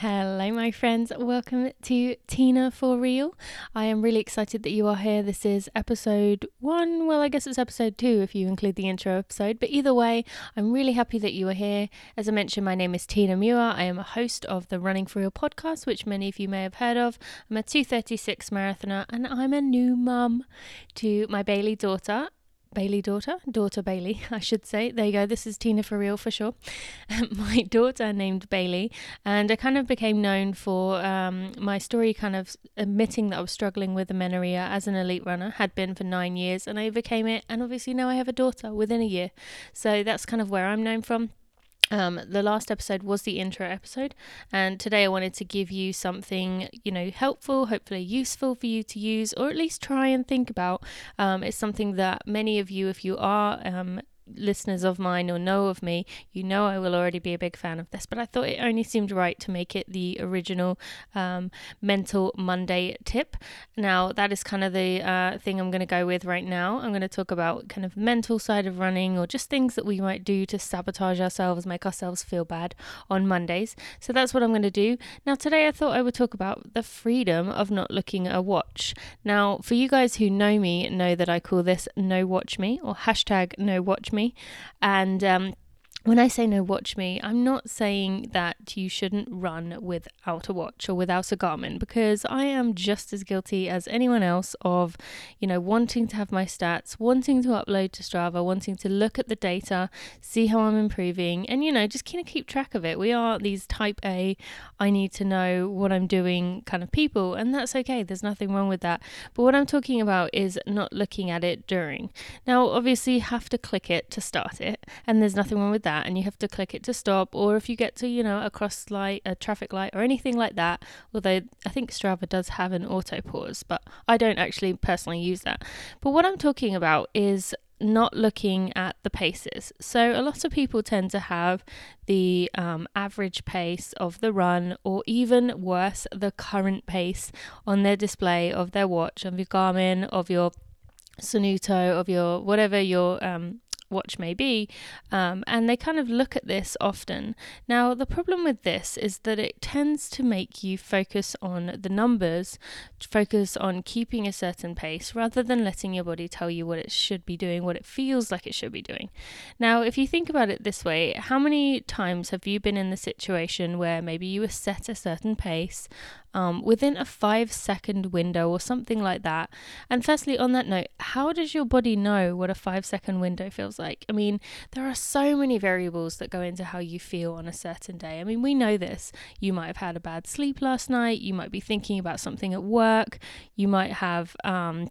Hello, my friends. Welcome to Tina for Real. I am really excited that you are here. This is episode one. Well, I guess it's episode two if you include the intro episode. But either way, I'm really happy that you are here. As I mentioned, my name is Tina Muir. I am a host of the Running for Real podcast, which many of you may have heard of. I'm a 236 marathoner and I'm a new mum to my Bailey daughter Bailey daughter, daughter Bailey, I should say. There you go. This is Tina for real for sure. my daughter named Bailey, and I kind of became known for um, my story, kind of admitting that I was struggling with amenorrhea as an elite runner, had been for nine years, and I overcame it. And obviously now I have a daughter within a year, so that's kind of where I'm known from. Um, the last episode was the intro episode, and today I wanted to give you something, you know, helpful, hopefully useful for you to use, or at least try and think about. Um, it's something that many of you, if you are um, listeners of mine or know of me, you know I will already be a big fan of this. But I thought it only seemed right to make it the original um, Mental Monday tip. Now, that is kind of the uh, thing I'm going to go with right now. I'm going to talk about kind of mental side of running or just things that we might do to sabotage ourselves, make ourselves feel bad on Mondays. So that's what I'm going to do. Now, today I thought I would talk about the freedom of not looking at a watch. Now, for you guys who know me, know that I call this no watch me or hashtag no watch me me. And um, when I say no watch me, I'm not saying that you shouldn't run without a watch or without a Garmin because I am just as guilty as anyone else of, you know, wanting to have my stats, wanting to upload to Strava, wanting to look at the data, see how I'm improving, and, you know, just kind of keep track of it. We are these type A, I need to know what I'm doing kind of people, and that's okay. There's nothing wrong with that. But what I'm talking about is not looking at it during. Now, obviously, you have to click it to start it, and there's nothing wrong with that that and you have to click it to stop or if you get to you know a cross light a traffic light or anything like that although i think strava does have an auto pause but i don't actually personally use that but what i'm talking about is not looking at the paces. So, a lot of people tend to have the um, average pace of the run, or even worse, the current pace on their display of their watch, of your Garmin, of your Suunto, of your whatever your um, watch may be, um, and they kind of look at this often. Now, the problem with this is that it tends to make you focus on the numbers, focus on keeping a certain pace rather than letting your body tell you what it should be doing, what it feels like it should be doing. Now, if you think about it this way, how many times have you been in the situation where maybe you were set a certain pace? Um, within a five second window or something like that. And firstly, on that note, how does your body know what a five second window feels like? I mean, there are so many variables that go into how you feel on a certain day. I mean, we know this. You might have had a bad sleep last night, you might be thinking about something at work, you might have, um,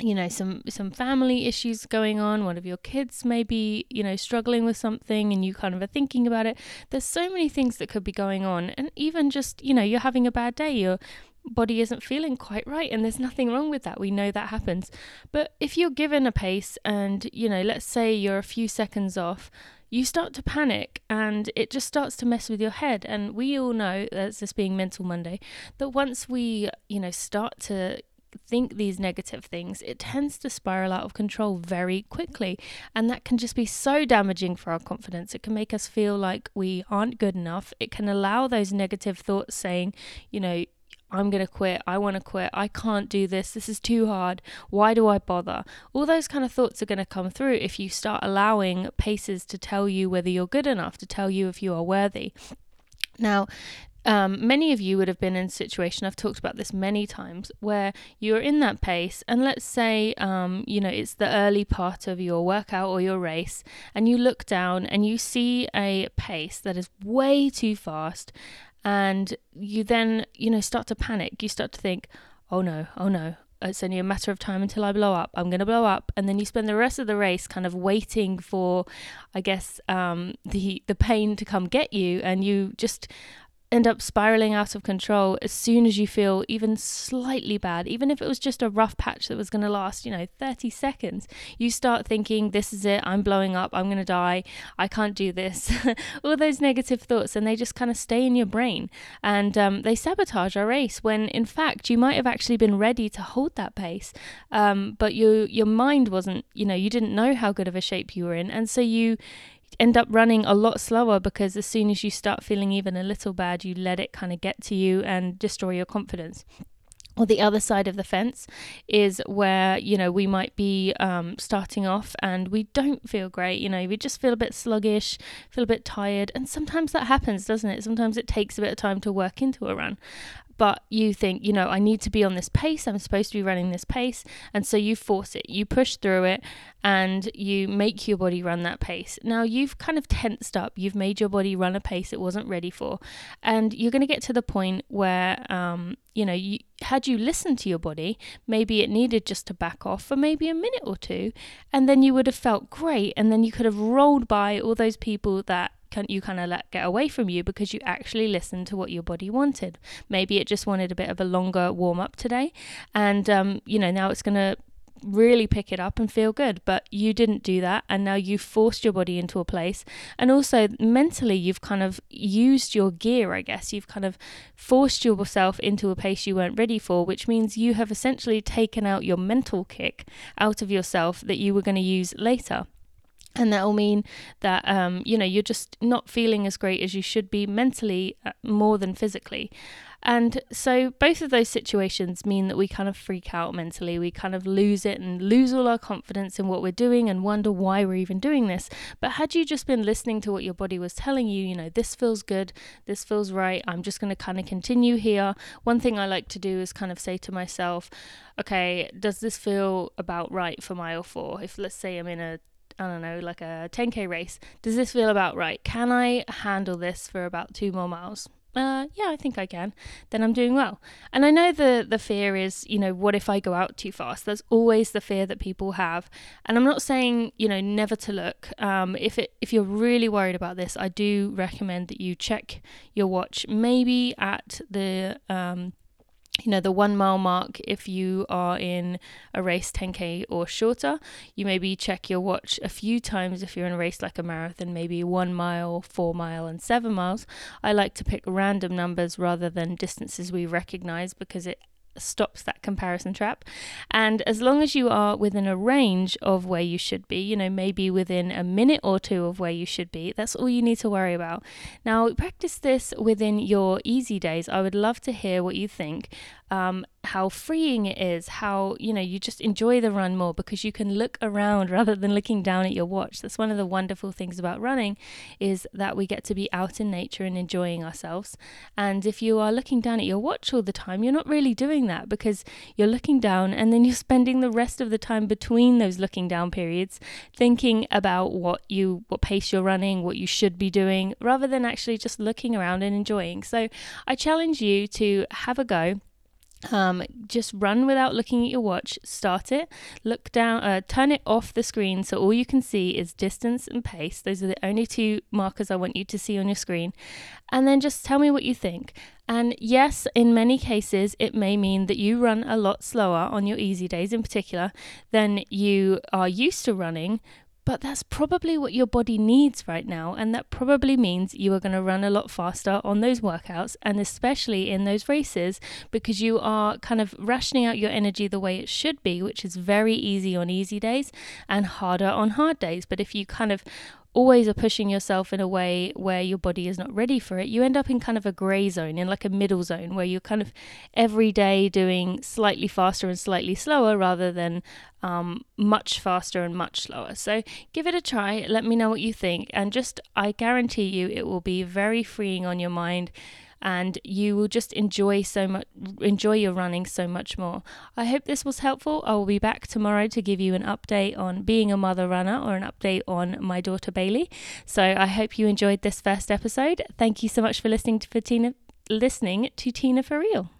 you know some some family issues going on. One of your kids may be you know struggling with something and you kind of are thinking about it. There's so many things that could be going on. And even just you know you're having a bad day your body isn't feeling quite right and there's nothing wrong with that. We know that happens. But if you're given a pace and you know let's say you're a few seconds off you start to panic and it just starts to mess with your head. And we all know that's this being mental monday that once we you know start to think these negative things, it tends to spiral out of control very quickly. And that can just be so damaging for our confidence. It can make us feel like we aren't good enough. It can allow those negative thoughts saying, you know, I'm going to quit. I want to quit. I can't do this. This is too hard. Why do I bother? All those kind of thoughts are going to come through if you start allowing paces to tell you whether you're good enough, to tell you if you are worthy. Now, um, many of you would have been in a situation, I've talked about this many times, where you're in that pace, and let's say, um, you know, it's the early part of your workout or your race, and you look down and you see a pace that is way too fast, and you then, you know, start to panic. You start to think, oh no, oh no, it's only a matter of time until I blow up. I'm going to blow up, and then you spend the rest of the race kind of waiting for, I guess, um, the the pain to come get you, and you just end up spiraling out of control as soon as you feel even slightly bad, even if it was just a rough patch that was going to last, you know, 30 seconds. You start thinking, this is it, I'm blowing up, I'm going to die, I can't do this. All those negative thoughts, and they just kind of stay in your brain and um, they sabotage our race when in fact you might have actually been ready to hold that pace, um, but your, your mind wasn't, you know, you didn't know how good of a shape you were in. And so you, end up running a lot slower because as soon as you start feeling even a little bad, you let it kind of get to you and destroy your confidence. Or the other side of the fence is where you know we might be um, starting off and we don't feel great you know we just feel a bit sluggish feel a bit tired and sometimes that happens doesn't it? Sometimes it takes a bit of time to work into a run but you think, you know, I need to be on this pace, I'm supposed to be running this pace. And so you force it, you push through it, and you make your body run that pace. Now you've kind of tensed up, you've made your body run a pace it wasn't ready for. And you're going to get to the point where, um, you know, you, had you listened to your body, maybe it needed just to back off for maybe a minute or two, and then you would have felt great. And then you could have rolled by all those people that can you kind of let get away from you because you actually listened to what your body wanted. Maybe it just wanted a bit of a longer warm up today, and um, you know now it's going to really pick it up and feel good. But you didn't do that and now you've forced your body into a place. And also mentally you've kind of used your gear i guess. You've kind of forced yourself into a pace you weren't ready for which means you have essentially taken out your mental kick out of yourself that you were going to use later and that will mean that um, you know you're just not feeling as great as you should be mentally uh, more than physically. And so both of those situations mean that we kind of freak out mentally. We kind of lose it and lose all our confidence in what we're doing and wonder why we're even doing this. But had you just been listening to what your body was telling you you know this feels good. This feels right. I'm just going to kind of continue here. One thing i like to do is kind of say to myself okay does this feel about right for mile 4 if let's say i'm in a I don't know, like a 10k race. Does this feel about right? Can I handle this for about two more miles? Uh, yeah, I think I can. Then I'm doing well. And I know the the fear is, you know, what if I go out too fast? There's always the fear that people have, and I'm not saying, you know, never to look. Um, if it if you're really worried about this, I do recommend that you check your watch, maybe at the um, you know the one mile mark if you are in a race 10k or shorter you maybe check your watch a few times if you're in a race like a marathon maybe one mile four mile and seven miles. I like to pick random numbers rather than distances we recognize because it stops that comparison trap. And as long as you are within a range of where you should be, you know, maybe within a minute or two of where you should be, that's all you need to worry about. Now, practice this within your easy days. I would love to hear what you think um, how freeing it is, how you know you just enjoy the run more because you can look around rather than looking down at your watch. That's one of the wonderful things about running is that we get to be out in nature and enjoying ourselves. And if you are looking down at your watch all the time, you're not really doing that because you're looking down and then you're spending the rest of the time between those looking down periods thinking about what you what pace you're running, what you should be doing rather than actually just looking around and enjoying. So I challenge you to have a go um, just run without looking at your watch. Start it, look down, uh, turn it off the screen so all you can see is distance and pace. Those are the only two markers I want you to see on your screen. And then just tell me what you think. And yes, in many cases, it may mean that you run a lot slower on your easy days in particular than you are used to running, but that's probably what your body needs right now. And that probably means you are going to run a lot faster on those workouts and especially in those races because you are kind of rationing out your energy the way it should be, which is very easy on easy days and harder on hard days. But if you kind of always are pushing yourself in a way where your body is not ready for it, you end up in kind of a grey zone, in like a middle zone where you're kind of every day doing slightly faster and slightly slower rather than um, much faster and much slower. So give it a try. Let me know what you think. And just, I guarantee you, it will be very freeing on your mind and you will just enjoy so much enjoy your running so much more. I hope this was helpful. I will be back tomorrow to give you an update on being a mother runner or an update on my daughter Bailey. So I hope you enjoyed this first episode. Thank you so much for listening to for Tina listening to Tina for real.